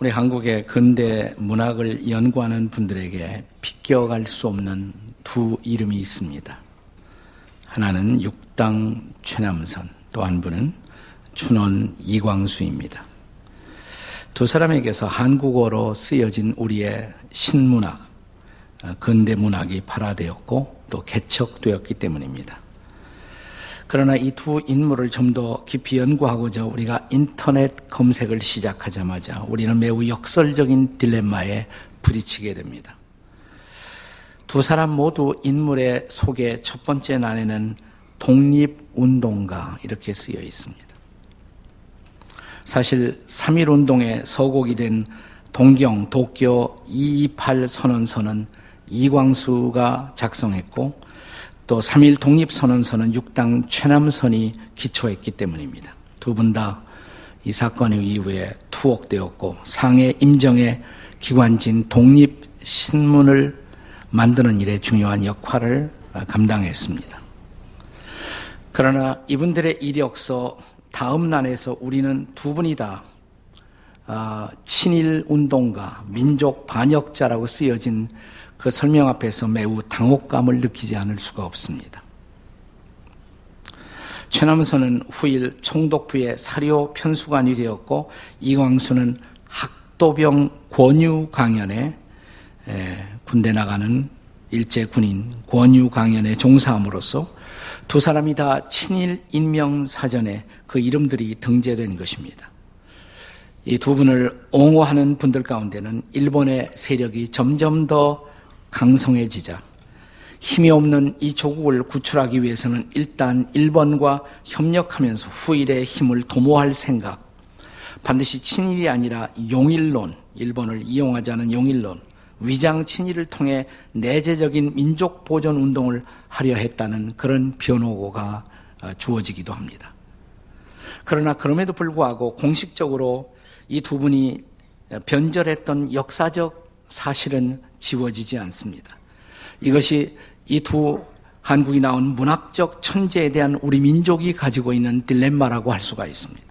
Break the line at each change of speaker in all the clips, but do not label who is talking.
우리 한국의 근대 문학을 연구하는 분들에게 비껴갈 수 없는 두 이름이 있습니다. 하나는 육당 최남선, 또 한 분은 춘원 이광수입니다. 두 사람에게서 한국어로 쓰여진 우리의 신문학, 근대 문학이 발화되었고 또 개척되었기 때문입니다. 그러나 이 두 인물을 좀 더 깊이 연구하고자 우리가 인터넷 검색을 시작하자마자 우리는 매우 역설적인 딜레마에 부딪히게 됩니다. 두 사람 모두 인물의 속에 첫 번째 난에는 독립운동가 이렇게 쓰여 있습니다. 사실 3.1운동의 서곡이 된 동경 도쿄 228 선언서는 이광수가 작성했고 또3.1 독립선언서는 6당 최남선이 기초했기 때문입니다. 두 분 다 이 사건 이후에 투옥되었고 상해 임정의 기관진 독립신문을 만드는 일에 중요한 역할을 감당했습니다. 그러나 이분들의 이력서 다음 난에서 우리는 두 분이 다 아, 친일 운동가, 민족 반역자라고 쓰여진 그 설명 앞에서 매우 당혹감을 느끼지 않을 수가 없습니다. 최남선은 후일 총독부의 사료 편수관이 되었고 이광수는 학도병 권유 강연에 군대 나가는 일제 군인 권유 강연에 종사함으로써 두 사람이 다 친일 인명 사전에 그 이름들이 등재된 것입니다. 이 두 분을 옹호하는 분들 가운데는 일본의 세력이 점점 더 강성해지자 힘이 없는 이 조국을 구출하기 위해서는 일단 일본과 협력하면서 후일의 힘을 도모할 생각, 반드시 친일이 아니라 용일론, 일본을 이용하자는 용일론, 위장 친일을 통해 내재적인 민족 보존 운동을 하려 했다는 그런 변호고가 어, 주어지기도 합니다. 그러나 그럼에도 불구하고 공식적으로 이 두 분이 변절했던 역사적 사실은 지워지지 않습니다. 이것이 이 두 한국이 나온 문학적 천재에 대한 우리 민족이 가지고 있는 딜레마라고 할 수가 있습니다.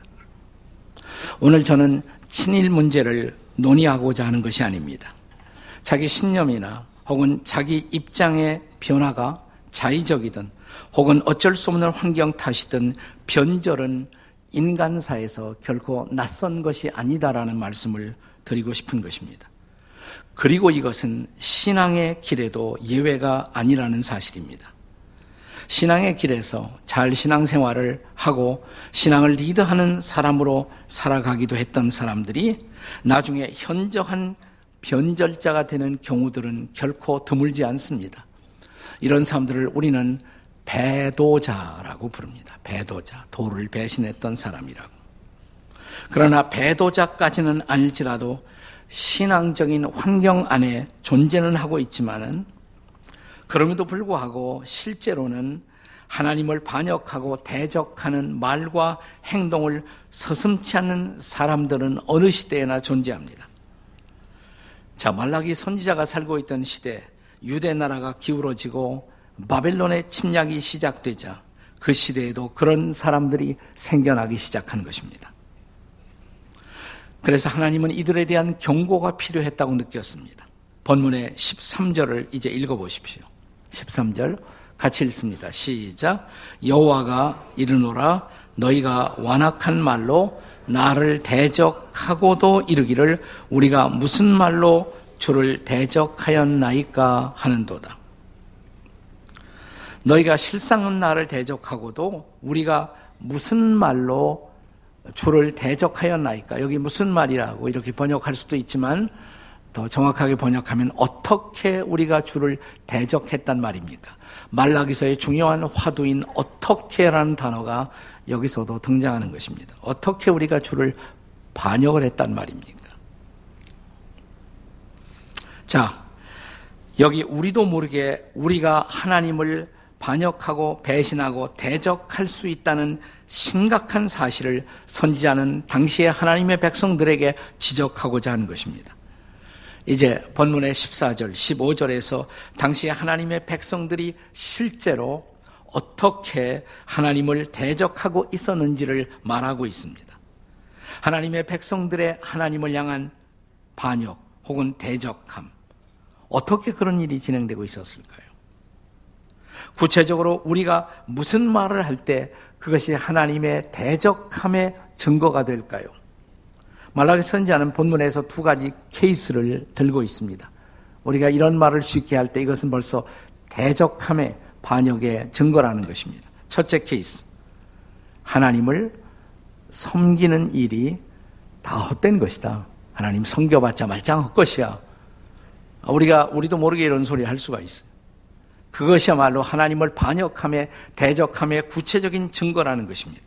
오늘 저는 친일 문제를 논의하고자 하는 것이 아닙니다. 자기 신념이나 혹은 자기 입장의 변화가 자의적이든 혹은 어쩔 수 없는 환경 탓이든 변절은 인간사에서 결코 낯선 것이 아니다라는 말씀을 드리고 싶은 것입니다. 그리고 이것은 신앙의 길에도 예외가 아니라는 사실입니다. 신앙의 길에서 잘 신앙생활을 하고 신앙을 리드하는 사람으로 살아가기도 했던 사람들이 나중에 현저한 변절자가 되는 경우들은 결코 드물지 않습니다. 이런 사람들을 우리는 배도자라고 부릅니다. 배도자. 도를 배신했던 사람이라고. 그러나 배도자까지는 아닐지라도 신앙적인 환경 안에 존재는 하고 있지만은 그럼에도 불구하고 실제로는 하나님을 반역하고 대적하는 말과 행동을 서슴치 않는 사람들은 어느 시대에나 존재합니다. 자, 말라기 선지자가 살고 있던 시대, 유대 나라가 기울어지고 바벨론의 침략이 시작되자 그 시대에도 그런 사람들이 생겨나기 시작한 것입니다. 그래서 하나님은 이들에 대한 경고가 필요했다고 느꼈습니다. 본문의 13절을 이제 읽어보십시오. 13절 같이 읽습니다. 시작. 여호와가 이르노라 너희가 완악한 말로 나를 대적하고도 이르기를 우리가 무슨 말로 주를 대적하였나이까 하는도다. 너희가 실상은 나를 대적하고도 우리가 무슨 말로 주를 대적하였나이까? 여기 무슨 말이라고 이렇게 번역할 수도 있지만 더 정확하게 번역하면 어떻게 우리가 주를 대적했단 말입니까? 말라기서의 중요한 화두인 어떻게라는 단어가 여기서도 등장하는 것입니다. 어떻게 우리가 주를 반역을 했단 말입니까? 자, 여기 우리도 모르게 우리가 하나님을 반역하고 배신하고 대적할 수 있다는 심각한 사실을 선지자는 당시의 하나님의 백성들에게 지적하고자 하는 것입니다. 이제 본문의 14절, 15절에서 당시의 하나님의 백성들이 실제로 어떻게 하나님을 대적하고 있었는지를 말하고 있습니다. 하나님의 백성들의 하나님을 향한 반역 혹은 대적함. 어떻게 그런 일이 진행되고 있었을까요? 구체적으로 우리가 무슨 말을 할 때 그것이 하나님의 대적함의 증거가 될까요? 말라기 선지자는 본문에서 두 가지 케이스를 들고 있습니다. 우리가 이런 말을 쉽게 할 때 이것은 벌써 대적함의 반역의 증거라는 것입니다. 첫째 케이스. 하나님을 섬기는 일이 다 헛된 것이다. 하나님 섬겨봤자 말짱 헛것이야. 우리가, 우리도 모르게 이런 소리 할 수가 있어요. 그것이야말로 하나님을 반역함에 대적함의 구체적인 증거라는 것입니다.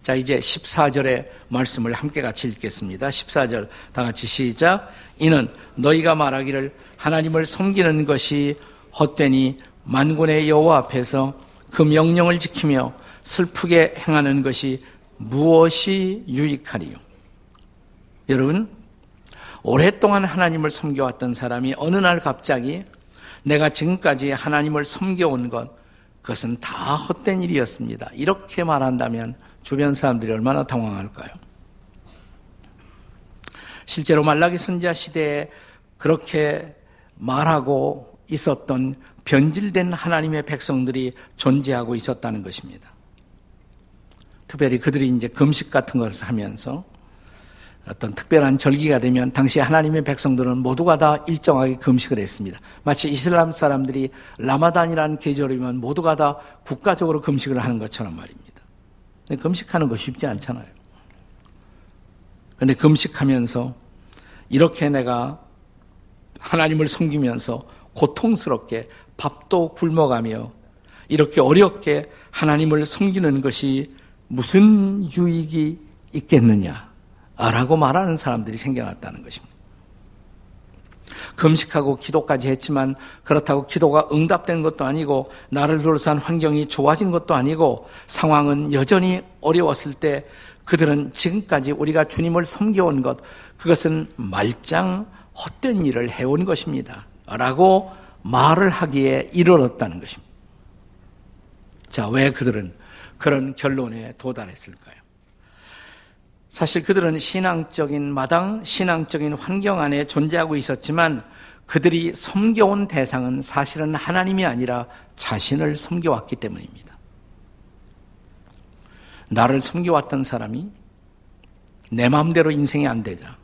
자, 이제 14절의 말씀을 함께 같이 읽겠습니다. 14절 다 같이 시작. 이는 너희가 말하기를 하나님을 섬기는 것이 헛되니 만군의 여호와 앞에서 그 명령을 지키며 슬프게 행하는 것이 무엇이 유익하리요? 여러분, 오랫동안 하나님을 섬겨왔던 사람이 어느 날 갑자기 내가 지금까지 하나님을 섬겨온 것, 그것은 다 헛된 일이었습니다. 이렇게 말한다면 주변 사람들이 얼마나 당황할까요? 실제로 말라기 선지자 시대에 그렇게 말하고 있었던 변질된 하나님의 백성들이 존재하고 있었다는 것입니다. 특별히 그들이 이제 금식 같은 것을 하면서 어떤 특별한 절기가 되면 당시 하나님의 백성들은 모두가 다 일정하게 금식을 했습니다. 마치 이슬람 사람들이 라마단이라는 계절이면 모두가 다 국가적으로 금식을 하는 것처럼 말입니다. 금식하는 거 쉽지 않잖아요. 근데 금식하면서 이렇게 내가 하나님을 섬기면서 고통스럽게 밥도 굶어가며 이렇게 어렵게 하나님을 섬기는 것이 무슨 유익이 있겠느냐? 라고 말하는 사람들이 생겨났다는 것입니다. 금식하고 기도까지 했지만 그렇다고 기도가 응답된 것도 아니고 나를 둘러싼 환경이 좋아진 것도 아니고 상황은 여전히 어려웠을 때 그들은 지금까지 우리가 주님을 섬겨온 것 그것은 말짱 헛된 일을 해온 것입니다. 라고 말을 하기에 이르렀다는 것입니다. 자, 왜 그들은 그런 결론에 도달했을까요? 사실 그들은 신앙적인 마당, 신앙적인 환경 안에 존재하고 있었지만 그들이 섬겨온 대상은 사실은 하나님이 아니라 자신을 섬겨왔기 때문입니다. 나를 섬겨왔던 사람이 내 마음대로 인생이 안 되자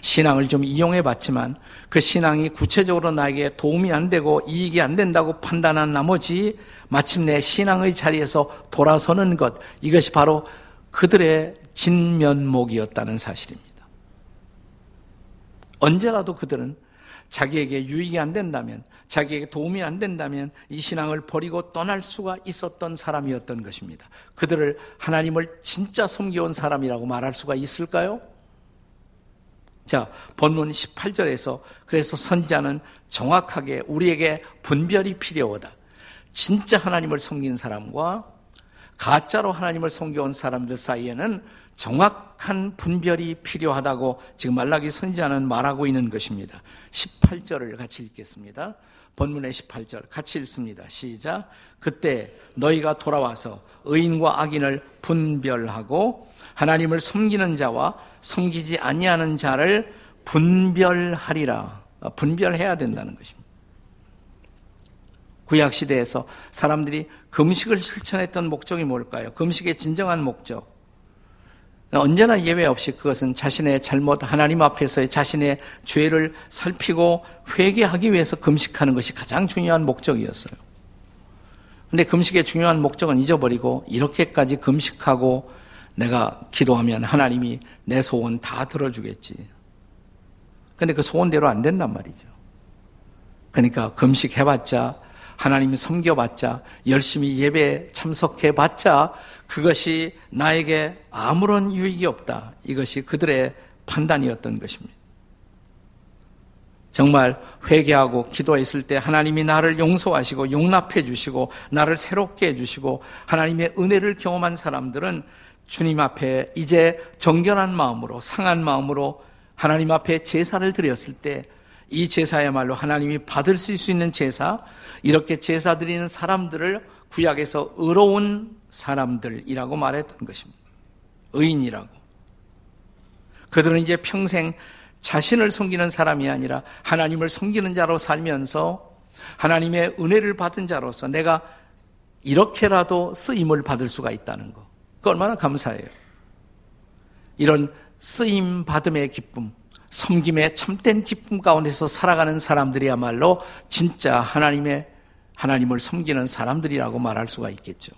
신앙을 좀 이용해 봤지만 그 신앙이 구체적으로 나에게 도움이 안 되고 이익이 안 된다고 판단한 나머지 마침내 신앙의 자리에서 돌아서는 것 이것이 바로 그들의 진면목이었다는 사실입니다. 언제라도 그들은 자기에게 유익이 안 된다면, 자기에게 도움이 안 된다면 이 신앙을 버리고 떠날 수가 있었던 사람이었던 것입니다. 그들을 하나님을 진짜 섬겨온 사람이라고 말할 수가 있을까요? 자, 본문 18절에서 그래서 선자는 정확하게 우리에게 분별이 필요하다. 진짜 하나님을 섬긴 사람과 가짜로 하나님을 섬겨온 사람들 사이에는 정확한 분별이 필요하다고 지금 말라기 선지자는 말하고 있는 것입니다. 18절을 같이 읽겠습니다. 본문의 18절 같이 읽습니다. 시작. 그때 너희가 돌아와서 의인과 악인을 분별하고 하나님을 섬기는 자와 섬기지 아니하는 자를 분별하리라. 분별해야 된다는 것입니다. 구약 시대에서 사람들이 금식을 실천했던 목적이 뭘까요? 금식의 진정한 목적. 언제나 예외 없이 그것은 자신의 잘못, 하나님 앞에서의 자신의 죄를 살피고 회개하기 위해서 금식하는 것이 가장 중요한 목적이었어요. 근데 금식의 중요한 목적은 잊어버리고 이렇게까지 금식하고 내가 기도하면 하나님이 내 소원 다 들어주겠지. 근데 그 소원대로 안 된단 말이죠. 그러니까 금식해봤자 하나님 섬겨봤자 열심히 예배 참석해봤자 그것이 나에게 아무런 유익이 없다. 이것이 그들의 판단이었던 것입니다. 정말 회개하고 기도했을 때 하나님이 나를 용서하시고 용납해 주시고 나를 새롭게 해 주시고 하나님의 은혜를 경험한 사람들은 주님 앞에 이제 정결한 마음으로 상한 마음으로 하나님 앞에 제사를 드렸을 때 이 제사야말로 하나님이 받을 수 있는 제사 이렇게 제사 드리는 사람들을 구약에서 의로운 사람들이라고 말했던 것입니다. 의인이라고. 그들은 이제 평생 자신을 섬기는 사람이 아니라 하나님을 섬기는 자로 살면서 하나님의 은혜를 받은 자로서 내가 이렇게라도 쓰임을 받을 수가 있다는 거. 그 얼마나 감사해요. 이런 쓰임 받음의 기쁨, 섬김의 참된 기쁨 가운데서 살아가는 사람들이야말로 진짜 하나님의 하나님을 섬기는 사람들이라고 말할 수가 있겠죠.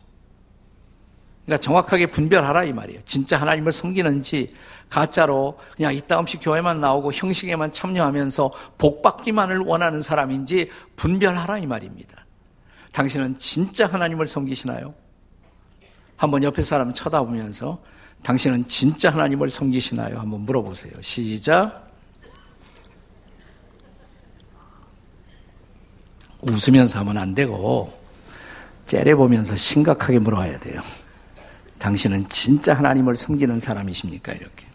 그러니까 정확하게 분별하라 이 말이에요. 진짜 하나님을 섬기는지 가짜로 그냥 이따금씩 교회만 나오고 형식에만 참여하면서 복 받기만을 원하는 사람인지 분별하라 이 말입니다. 당신은 진짜 하나님을 섬기시나요? 한번 옆에 사람 쳐다보면서 당신은 진짜 하나님을 섬기시나요? 한번 물어보세요. 시작. 웃으면서 하면 안 되고 째려보면서 심각하게 물어야 돼요. 당신은 진짜 하나님을 섬기는 사람이십니까? 이렇게.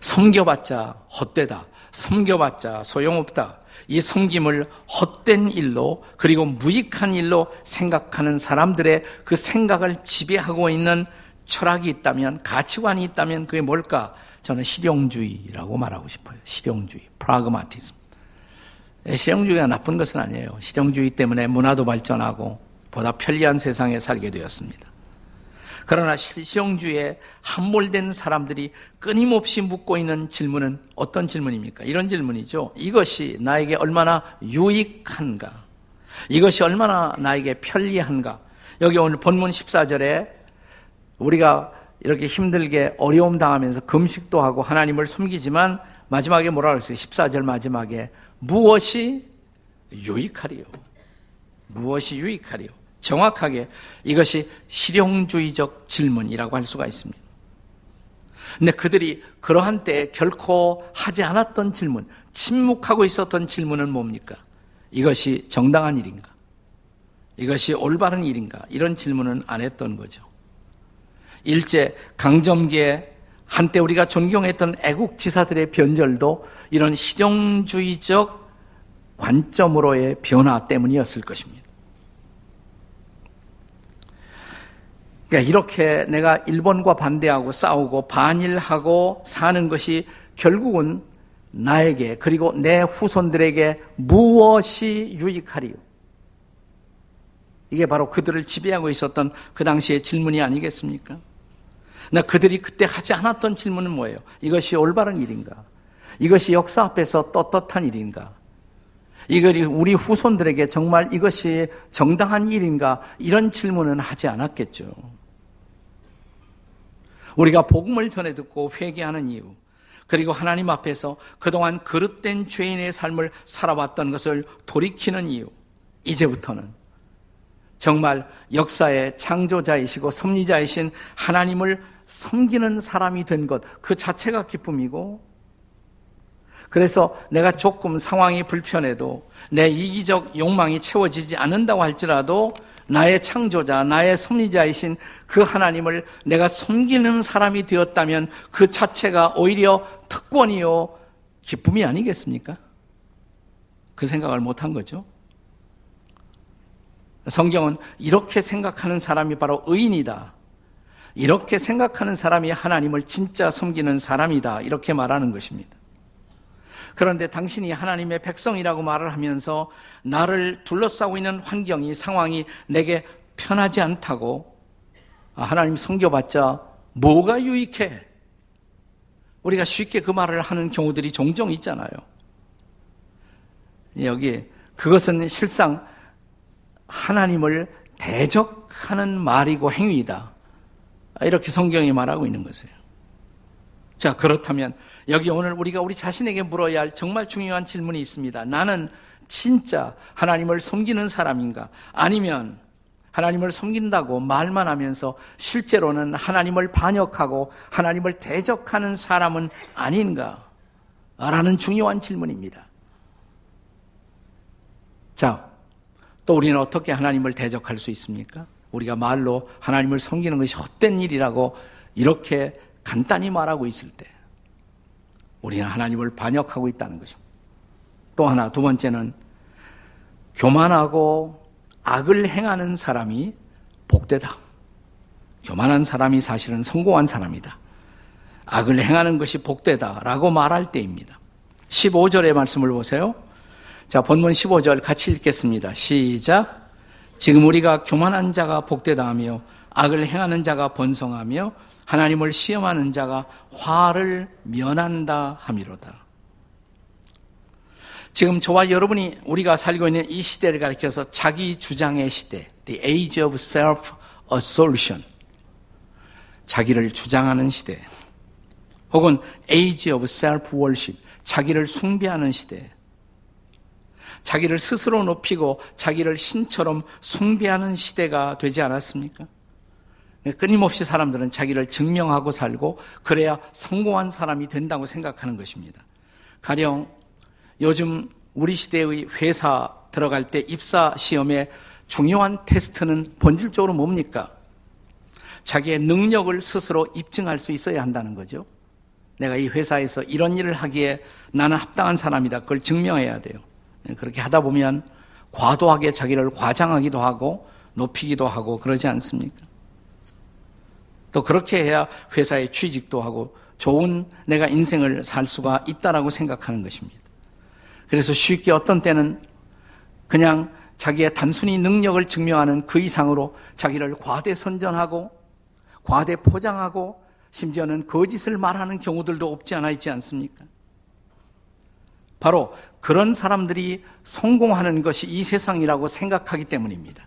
섬겨봤자 헛되다. 섬겨봤자 소용없다. 이 섬김을 헛된 일로 그리고 무익한 일로 생각하는 사람들의 그 생각을 지배하고 있는 철학이 있다면 가치관이 있다면 그게 뭘까? 저는 실용주의라고 말하고 싶어요. 실용주의, 프라그마티즘. 예, 실용주의가 나쁜 것은 아니에요. 실용주의 때문에 문화도 발전하고 보다 편리한 세상에 살게 되었습니다. 그러나 실용주의에 함몰된 사람들이 끊임없이 묻고 있는 질문은 어떤 질문입니까? 이런 질문이죠. 이것이 나에게 얼마나 유익한가? 이것이 얼마나 나에게 편리한가? 여기 오늘 본문 14절에 우리가 이렇게 힘들게 어려움 당하면서 금식도 하고 하나님을 섬기지만 마지막에 뭐라 그랬어요? 14절 마지막에 무엇이 유익하리요? 무엇이 유익하리요? 정확하게 이것이 실용주의적 질문이라고 할 수가 있습니다. 근데 그들이 그러한 때 결코 하지 않았던 질문, 침묵하고 있었던 질문은 뭡니까? 이것이 정당한 일인가? 이것이 올바른 일인가? 이런 질문은 안 했던 거죠. 일제 강점기에 한때 우리가 존경했던 애국 지사들의 변절도 이런 실용주의적 관점으로의 변화 때문이었을 것입니다. 그러니까 이렇게 내가 일본과 반대하고 싸우고 반일하고 사는 것이 결국은 나에게 그리고 내 후손들에게 무엇이 유익하리요? 이게 바로 그들을 지배하고 있었던 그 당시의 질문이 아니겠습니까? 나 그들이 그때 하지 않았던 질문은 뭐예요? 이것이 올바른 일인가? 이것이 역사 앞에서 떳떳한 일인가? 이걸 우리 후손들에게 정말 이것이 정당한 일인가? 이런 질문은 하지 않았겠죠. 우리가 복음을 전해 듣고 회개하는 이유, 그리고 하나님 앞에서 그동안 그릇된 죄인의 삶을 살아왔던 것을 돌이키는 이유, 이제부터는 정말 역사의 창조자이시고 섭리자이신 하나님을 섬기는 사람이 된 것, 그 자체가 기쁨이고, 그래서 내가 조금 상황이 불편해도 내 이기적 욕망이 채워지지 않는다고 할지라도 나의 창조자, 나의 섭리자이신 그 하나님을 내가 섬기는 사람이 되었다면 그 자체가 오히려 특권이요, 기쁨이 아니겠습니까? 그 생각을 못한 거죠. 성경은 이렇게 생각하는 사람이 바로 의인이다. 이렇게 생각하는 사람이 하나님을 진짜 섬기는 사람이다. 이렇게 말하는 것입니다. 그런데 당신이 하나님의 백성이라고 말을 하면서 나를 둘러싸고 있는 환경이 상황이 내게 편하지 않다고 아, 하나님 섬겨봤자 뭐가 유익해? 우리가 쉽게 그 말을 하는 경우들이 종종 있잖아요. 여기 그것은 실상 하나님을 대적하는 말이고 행위이다. 이렇게 성경이 말하고 있는 것이에요. 자, 그렇다면 여기 오늘 우리가 우리 자신에게 물어야 할 정말 중요한 질문이 있습니다. 나는 진짜 하나님을 섬기는 사람인가? 아니면 하나님을 섬긴다고 말만 하면서 실제로는 하나님을 반역하고 하나님을 대적하는 사람은 아닌가? 라는 중요한 질문입니다. 자, 또 우리는 어떻게 하나님을 대적할 수 있습니까? 우리가 말로 하나님을 섬기는 것이 헛된 일이라고 이렇게 간단히 말하고 있을 때 우리는 하나님을 반역하고 있다는 것입니다. 또 하나 두 번째는 교만하고 악을 행하는 사람이 복되다. 교만한 사람이 사실은 성공한 사람이다. 악을 행하는 것이 복되다 라고 말할 때입니다. 15절의 말씀을 보세요. 자, 본문 15절 같이 읽겠습니다. 시작. 지금 우리가 교만한 자가 복되다 하며 악을 행하는 자가 번성하며 하나님을 시험하는 자가 화를 면한다 함이로다. 지금 저와 여러분이 우리가 살고 있는 이 시대를 가리켜서 자기 주장의 시대, the age of self-assertion. 자기를 주장하는 시대. 혹은 age of self-worship. 자기를 숭배하는 시대. 자기를 스스로 높이고 자기를 신처럼 숭배하는 시대가 되지 않았습니까? 끊임없이 사람들은 자기를 증명하고 살고 그래야 성공한 사람이 된다고 생각하는 것입니다. 가령 요즘 우리 시대의 회사 들어갈 때 입사 시험의 중요한 테스트는 본질적으로 뭡니까? 자기의 능력을 스스로 입증할 수 있어야 한다는 거죠. 내가 이 회사에서 이런 일을 하기에 나는 합당한 사람이다. 그걸 증명해야 돼요. 그렇게 하다 보면 과도하게 자기를 과장하기도 하고 높이기도 하고 그러지 않습니까? 또 그렇게 해야 회사에 취직도 하고 좋은 내가 인생을 살 수가 있다라고 생각하는 것입니다. 그래서 쉽게 어떤 때는 그냥 자기의 단순히 능력을 증명하는 그 이상으로 자기를 과대 선전하고 과대 포장하고 심지어는 거짓을 말하는 경우들도 없지 않아 있지 않습니까? 바로 그런 사람들이 성공하는 것이 이 세상이라고 생각하기 때문입니다.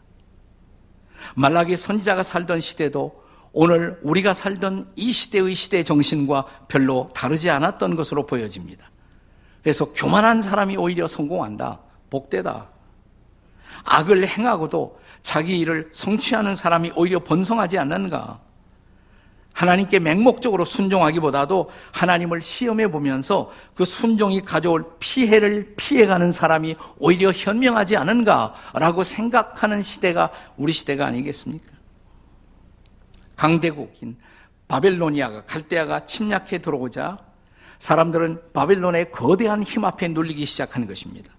말라기 선지자가 살던 시대도 오늘 우리가 살던 이 시대의 시대 정신과 별로 다르지 않았던 것으로 보여집니다. 그래서 교만한 사람이 오히려 성공한다. 복되다. 악을 행하고도 자기 일을 성취하는 사람이 오히려 번성하지 않는가. 하나님께 맹목적으로 순종하기보다도 하나님을 시험해 보면서 그 순종이 가져올 피해를 피해가는 사람이 오히려 현명하지 않은가라고 생각하는 시대가 우리 시대가 아니겠습니까? 강대국인 바벨로니아가 갈대아가 침략해 들어오자 사람들은 바벨론의 거대한 힘 앞에 눌리기 시작하는 것입니다.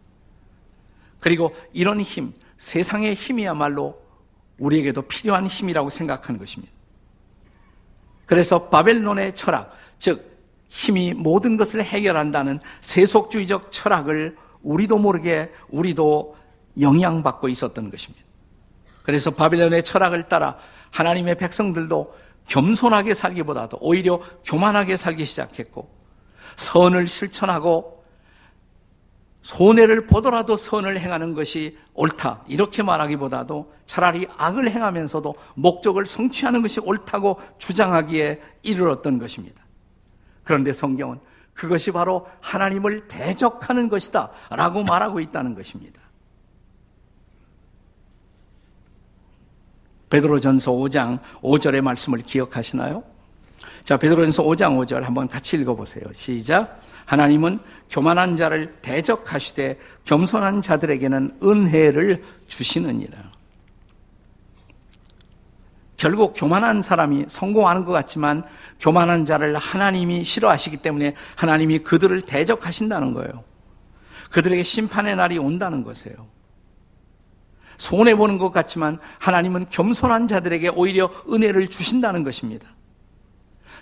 그리고 이런 힘, 세상의 힘이야말로 우리에게도 필요한 힘이라고 생각하는 것입니다. 그래서 바벨론의 철학, 즉 힘이 모든 것을 해결한다는 세속주의적 철학을 우리도 모르게 우리도 영향받고 있었던 것입니다. 그래서 바벨론의 철학을 따라 하나님의 백성들도 겸손하게 살기보다도 오히려 교만하게 살기 시작했고 선을 실천하고 손해를 보더라도 선을 행하는 것이 옳다. 이렇게 말하기보다도 차라리 악을 행하면서도 목적을 성취하는 것이 옳다고 주장하기에 이르렀던 것입니다. 그런데 성경은 그것이 바로 하나님을 대적하는 것이다. 라고 말하고 있다는 것입니다. 베드로전서 5장 5절의 말씀을 기억하시나요? 자, 베드로전서 5장 5절 한번 같이 읽어 보세요. 시작. 하나님은 교만한 자를 대적하시되 겸손한 자들에게는 은혜를 주시느니라. 결국 교만한 사람이 성공하는 것 같지만 교만한 자를 하나님이 싫어하시기 때문에 하나님이 그들을 대적하신다는 거예요. 그들에게 심판의 날이 온다는 것이에요. 손해보는 것 같지만 하나님은 겸손한 자들에게 오히려 은혜를 주신다는 것입니다.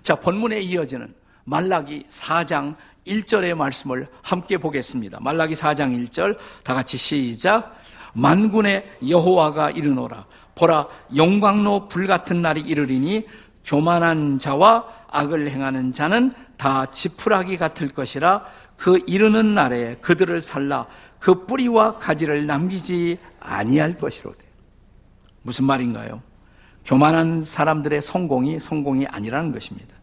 자, 본문에 이어지는 말라기 4장 1절의 말씀을 함께 보겠습니다. 말라기 4장 1절 다 같이 시작. 만군의 여호와가 이르노라. 보라 영광로 불 같은 날이 이르리니 교만한 자와 악을 행하는 자는 다 지푸라기 같을 것이라 그 이르는 날에 그들을 살라 그 뿌리와 가지를 남기지 아니할 것이로되. 무슨 말인가요? 교만한 사람들의 성공이 성공이 아니라는 것입니다.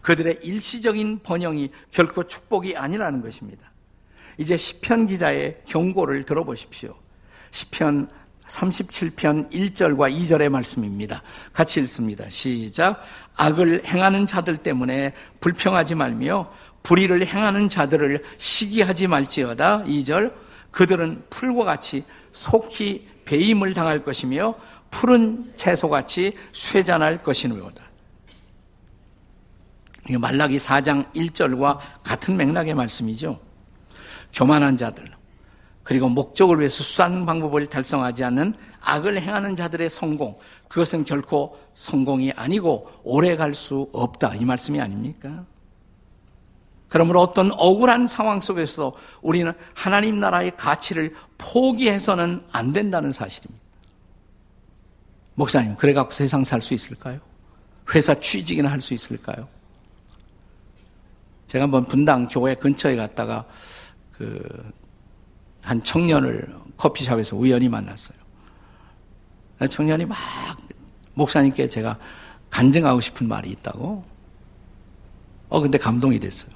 그들의 일시적인 번영이 결코 축복이 아니라는 것입니다. 이제 시편 기자의 경고를 들어보십시오. 시편 37편 1절과 2절의 말씀입니다. 같이 읽습니다. 시작. 악을 행하는 자들 때문에 불평하지 말며 불의를 행하는 자들을 시기하지 말지어다. 2절. 그들은 풀과 같이 속히 배임을 당할 것이며 푸른 채소같이 쇠잔할 것이니로다. 이 말라기 4장 1절과 같은 맥락의 말씀이죠. 교만한 자들, 그리고 목적을 위해서 수단 방법을 달성하지 않는 악을 행하는 자들의 성공, 그것은 결코 성공이 아니고 오래 갈 수 없다. 이 말씀이 아닙니까? 그러므로 어떤 억울한 상황 속에서도 우리는 하나님 나라의 가치를 포기해서는 안 된다는 사실입니다. 목사님, 그래 갖고 세상 살 수 있을까요? 회사 취직이나 할 수 있을까요? 제가 한번 분당 교회 근처에 갔다가 그 한 청년을 커피숍에서 우연히 만났어요. 청년이 막 목사님께 제가 간증하고 싶은 말이 있다고. 어 근데 감동이 됐어요.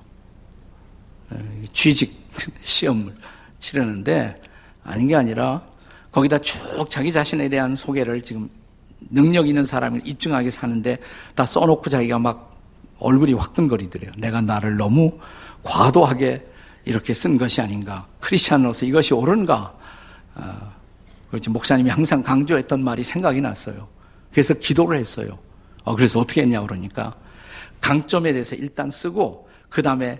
취직 시험을 치르는데 아닌 게 아니라 거기다 쭉 자기 자신에 대한 소개를 지금 능력 있는 사람을 입증하게 사는데 다 써놓고 자기가 막 얼굴이 화끈거리더래요. 내가 나를 너무 과도하게 이렇게 쓴 것이 아닌가. 크리스찬으로서 이것이 옳은가. 어, 목사님이 항상 강조했던 말이 생각이 났어요. 그래서 기도를 했어요. 어, 그래서 어떻게 했냐 그러니까 강점에 대해서 일단 쓰고 그 다음에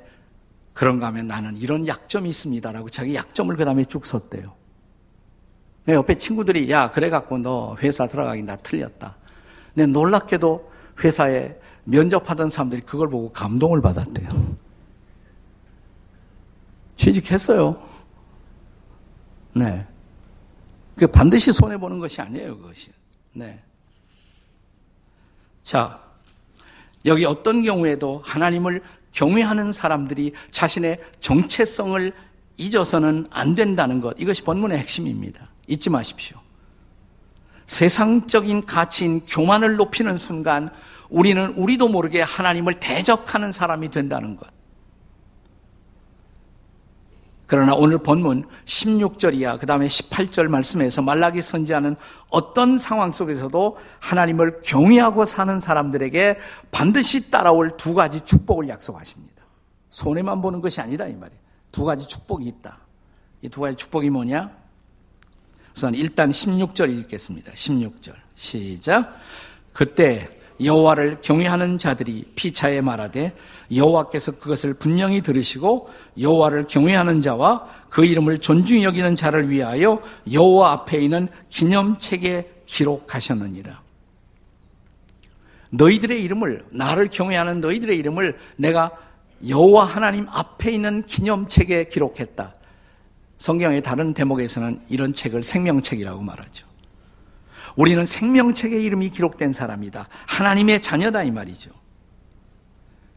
그런가 하면 나는 이런 약점이 있습니다라고 자기 약점을 그 다음에 쭉 썼대요. 옆에 친구들이 야 그래갖고 너 회사 들어가기 나 틀렸다. 근데 놀랍게도 회사에 면접하던 사람들이 그걸 보고 감동을 받았대요. 취직했어요. 네. 그 반드시 손해 보는 것이 아니에요, 그것이. 네. 자, 여기 어떤 경우에도 하나님을 경외하는 사람들이 자신의 정체성을 잊어서는 안 된다는 것. 이것이 본문의 핵심입니다. 잊지 마십시오. 세상적인 가치인 교만을 높이는 순간 우리는 우리도 모르게 하나님을 대적하는 사람이 된다는 것. 그러나 오늘 본문 16절이야 그 다음에 18절 말씀에서 말라기 선지하는 어떤 상황 속에서도 하나님을 경외하고 사는 사람들에게 반드시 따라올 두 가지 축복을 약속하십니다. 손해만 보는 것이 아니다 이 말이에요. 두 가지 축복이 있다. 이 두 가지 축복이 뭐냐? 우선 일단 16절 읽겠습니다. 16절 시작. 그때 여호와를 경외하는 자들이 피차에 말하되 여호와께서 그것을 분명히 들으시고 여호와를 경외하는 자와 그 이름을 존중히 여기는 자를 위하여 여호와 앞에 있는 기념책에 기록하셨느니라. 너희들의 이름을 나를 경외하는 너희들의 이름을 내가 여호와 하나님 앞에 있는 기념책에 기록했다. 성경의 다른 대목에서는 이런 책을 생명책이라고 말하죠. 우리는 생명책의 이름이 기록된 사람이다. 하나님의 자녀다 이 말이죠.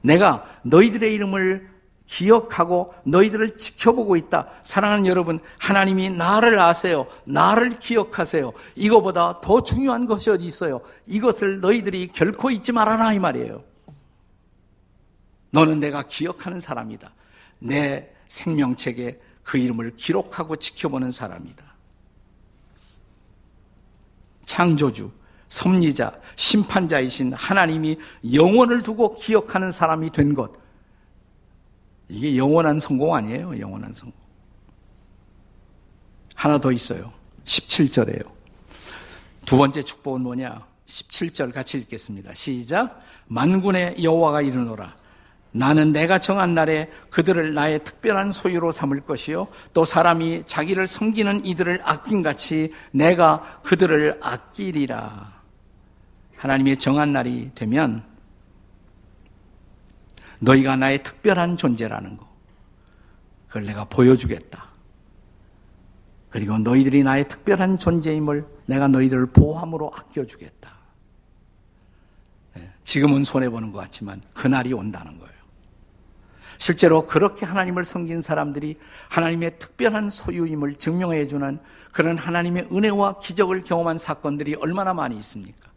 내가 너희들의 이름을 기억하고 너희들을 지켜보고 있다. 사랑하는 여러분, 하나님이 나를 아세요. 나를 기억하세요. 이거보다 더 중요한 것이 어디 있어요? 이것을 너희들이 결코 잊지 말아라 이 말이에요. 너는 내가 기억하는 사람이다. 내 생명책에 그 이름을 기록하고 지켜보는 사람이다. 창조주, 섭리자, 심판자이신 하나님이 영원을 두고 기억하는 사람이 된 것. 이게 영원한 성공 아니에요? 영원한 성공. 하나 더 있어요. 17절에요. 두 번째 축복은 뭐냐? 17절 같이 읽겠습니다. 시작. 만군의 여호와가 이르노라. 나는 내가 정한 날에 그들을 나의 특별한 소유로 삼을 것이요. 또 사람이 자기를 섬기는 이들을 아낀 같이 내가 그들을 아끼리라. 하나님의 정한 날이 되면 너희가 나의 특별한 존재라는 거. 그걸 내가 보여주겠다. 그리고 너희들이 나의 특별한 존재임을 내가 너희들을 보함으로 아껴주겠다. 네, 지금은 손해보는 것 같지만 그날이 온다는 거예요. 실제로 그렇게 하나님을 섬긴 사람들이 하나님의 특별한 소유임을 증명해 주는 그런 하나님의 은혜와 기적을 경험한 사건들이 얼마나 많이 있습니까?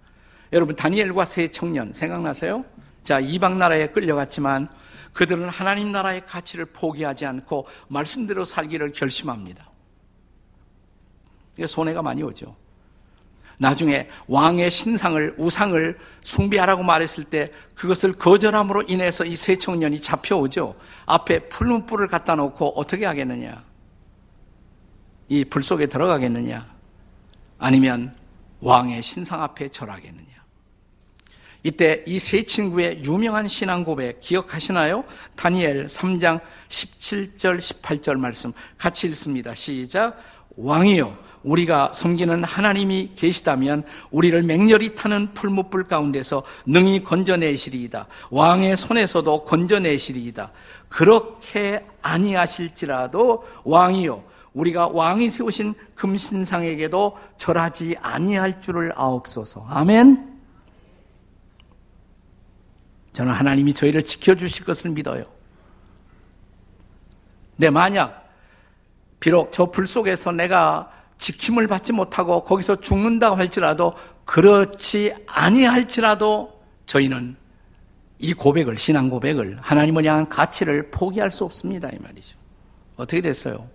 여러분 다니엘과 세 청년 생각나세요? 자 이방 나라에 끌려갔지만 그들은 하나님 나라의 가치를 포기하지 않고 말씀대로 살기를 결심합니다. 손해가 많이 오죠. 나중에 왕의 신상을 우상을 숭배하라고 말했을 때 그것을 거절함으로 인해서 이 세 청년이 잡혀오죠. 앞에 푸른 불을 갖다 놓고 어떻게 하겠느냐? 이 불 속에 들어가겠느냐? 아니면 왕의 신상 앞에 절하겠느냐? 이때 이 세 친구의 유명한 신앙 고백 기억하시나요? 다니엘 3장 17절 18절 말씀 같이 읽습니다. 시작. 왕이요 우리가 섬기는 하나님이 계시다면 우리를 맹렬히 타는 풀무불 가운데서 능히 건져내시리이다. 왕의 손에서도 건져내시리이다. 그렇게 아니하실지라도 왕이요 우리가 왕이 세우신 금신상에게도 절하지 아니할 줄을 아옵소서. 아멘. 저는 하나님이 저희를 지켜주실 것을 믿어요. 내 만약 비록 저 불 속에서 내가 지킴을 받지 못하고 거기서 죽는다고 할지라도 그렇지 아니할지라도 저희는 이 고백을 신앙 고백을 하나님을 향한 가치를 포기할 수 없습니다 이 말이죠. 어떻게 됐어요?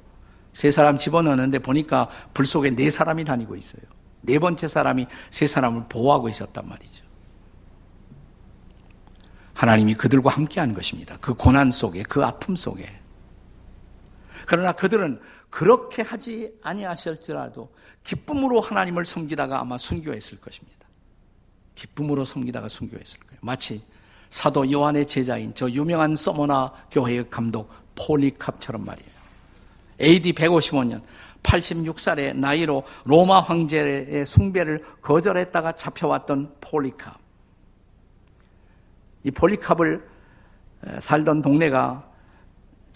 세 사람 집어넣는데 보니까 불 속에 네 사람이 다니고 있어요. 네 번째 사람이 세 사람을 보호하고 있었단 말이죠. 하나님이 그들과 함께 한 것입니다. 그 고난 속에, 그 아픔 속에. 그러나 그들은 그렇게 하지 아니하실지라도 기쁨으로 하나님을 섬기다가 아마 순교했을 것입니다. 기쁨으로 섬기다가 순교했을 거예요. 마치 사도 요한의 제자인 저 유명한 서머나 교회의 감독 폴리캅처럼 말이에요. AD 155년 86살의 나이로 로마 황제의 숭배를 거절했다가 잡혀왔던 폴리캅. 이 폴리캅을 살던 동네가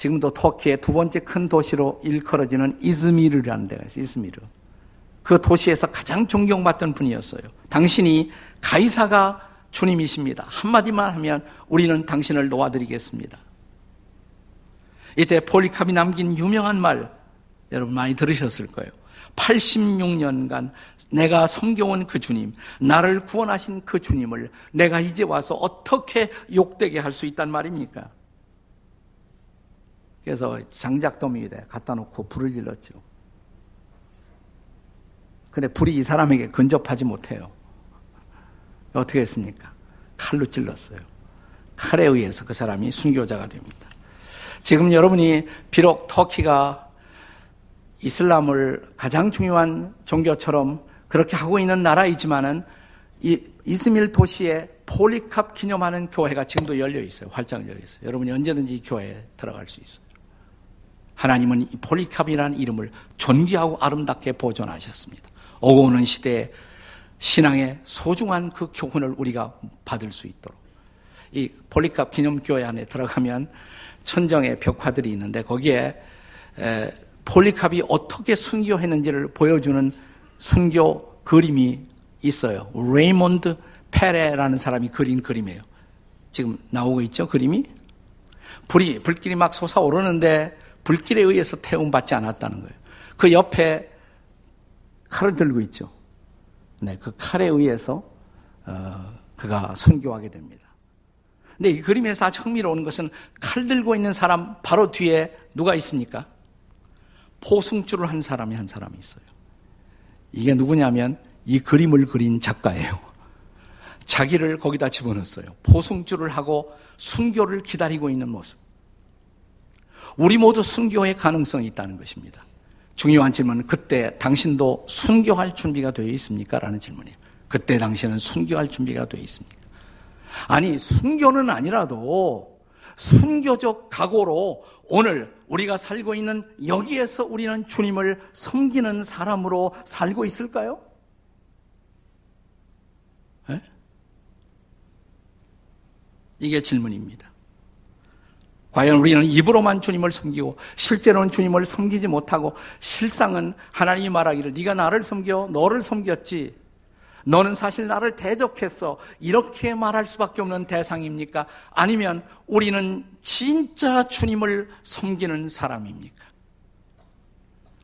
지금도 터키의 두 번째 큰 도시로 일컬어지는 이즈미르라는 데가 있어요. 이즈미르. 그 도시에서 가장 존경받던 분이었어요. 당신이 가이사가 주님이십니다. 한마디만 하면 우리는 당신을 놓아드리겠습니다. 이때 폴리캅이 남긴 유명한 말 여러분 많이 들으셨을 거예요. 86년간 내가 섬겨온 그 주님, 나를 구원하신 그 주님을 내가 이제 와서 어떻게 욕되게 할 수 있단 말입니까? 그래서 장작더미에 갖다 놓고 불을 질렀죠. 근데 불이 이 사람에게 근접하지 못해요. 어떻게 했습니까? 칼로 찔렀어요. 칼에 의해서 그 사람이 순교자가 됩니다. 지금 여러분이 비록 터키가 이슬람을 가장 중요한 종교처럼 그렇게 하고 있는 나라이지만은 이 이스밀 도시에 폴리캅 기념하는 교회가 지금도 열려 있어요. 활짝 열려 있어요. 여러분이 언제든지 교회에 들어갈 수 있어요. 하나님은 이 폴리캅이라는 이름을 존귀하고 아름답게 보존하셨습니다. 오고 오는 시대에 신앙의 소중한 그 교훈을 우리가 받을 수 있도록 이 폴리캅 기념교회 안에 들어가면 천정의 벽화들이 있는데 거기에 폴리캅이 어떻게 순교했는지를 보여주는 순교 그림이 있어요. 레이몬드 페레라는 사람이 그린 그림이에요. 지금 나오고 있죠, 그림이? 불이, 불길이 막 솟아오르는데 불길에 의해서 태움받지 않았다는 거예요. 그 옆에 칼을 들고 있죠. 네, 그 칼에 의해서 어, 그가 순교하게 됩니다. 근데 이 그림에서 아주 흥미로운 것은 칼 들고 있는 사람 바로 뒤에 누가 있습니까? 포승줄을 한 사람이 한 사람이 있어요. 이게 누구냐면 이 그림을 그린 작가예요. 자기를 거기다 집어넣었어요. 포승줄을 하고 순교를 기다리고 있는 모습. 우리 모두 순교의 가능성이 있다는 것입니다. 중요한 질문은 그때 당신도 순교할 준비가 되어 있습니까? 라는 질문이에요. 그때 당신은 순교할 준비가 되어 있습니까? 아니, 순교는 아니라도 순교적 각오로 오늘 우리가 살고 있는 여기에서 우리는 주님을 섬기는 사람으로 살고 있을까요? 네? 이게 질문입니다. 과연 우리는 입으로만 주님을 섬기고 실제로는 주님을 섬기지 못하고 실상은 하나님이 말하기를 네가 나를 섬겨 너를 섬겼지 너는 사실 나를 대적했어 이렇게 말할 수밖에 없는 대상입니까? 아니면 우리는 진짜 주님을 섬기는 사람입니까?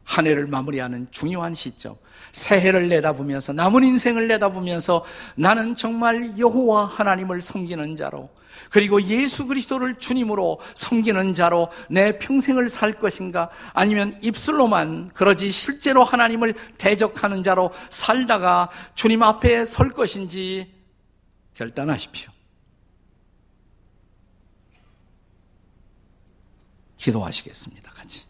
한 해를 마무리하는 중요한 시점 새해를 내다보면서 남은 인생을 내다보면서 나는 정말 여호와 하나님을 섬기는 자로 그리고 예수 그리스도를 주님으로 섬기는 자로 내 평생을 살 것인가 아니면 입술로만 그러지 실제로 하나님을 대적하는 자로 살다가 주님 앞에 설 것인지 결단하십시오. 기도하시겠습니다. 같이.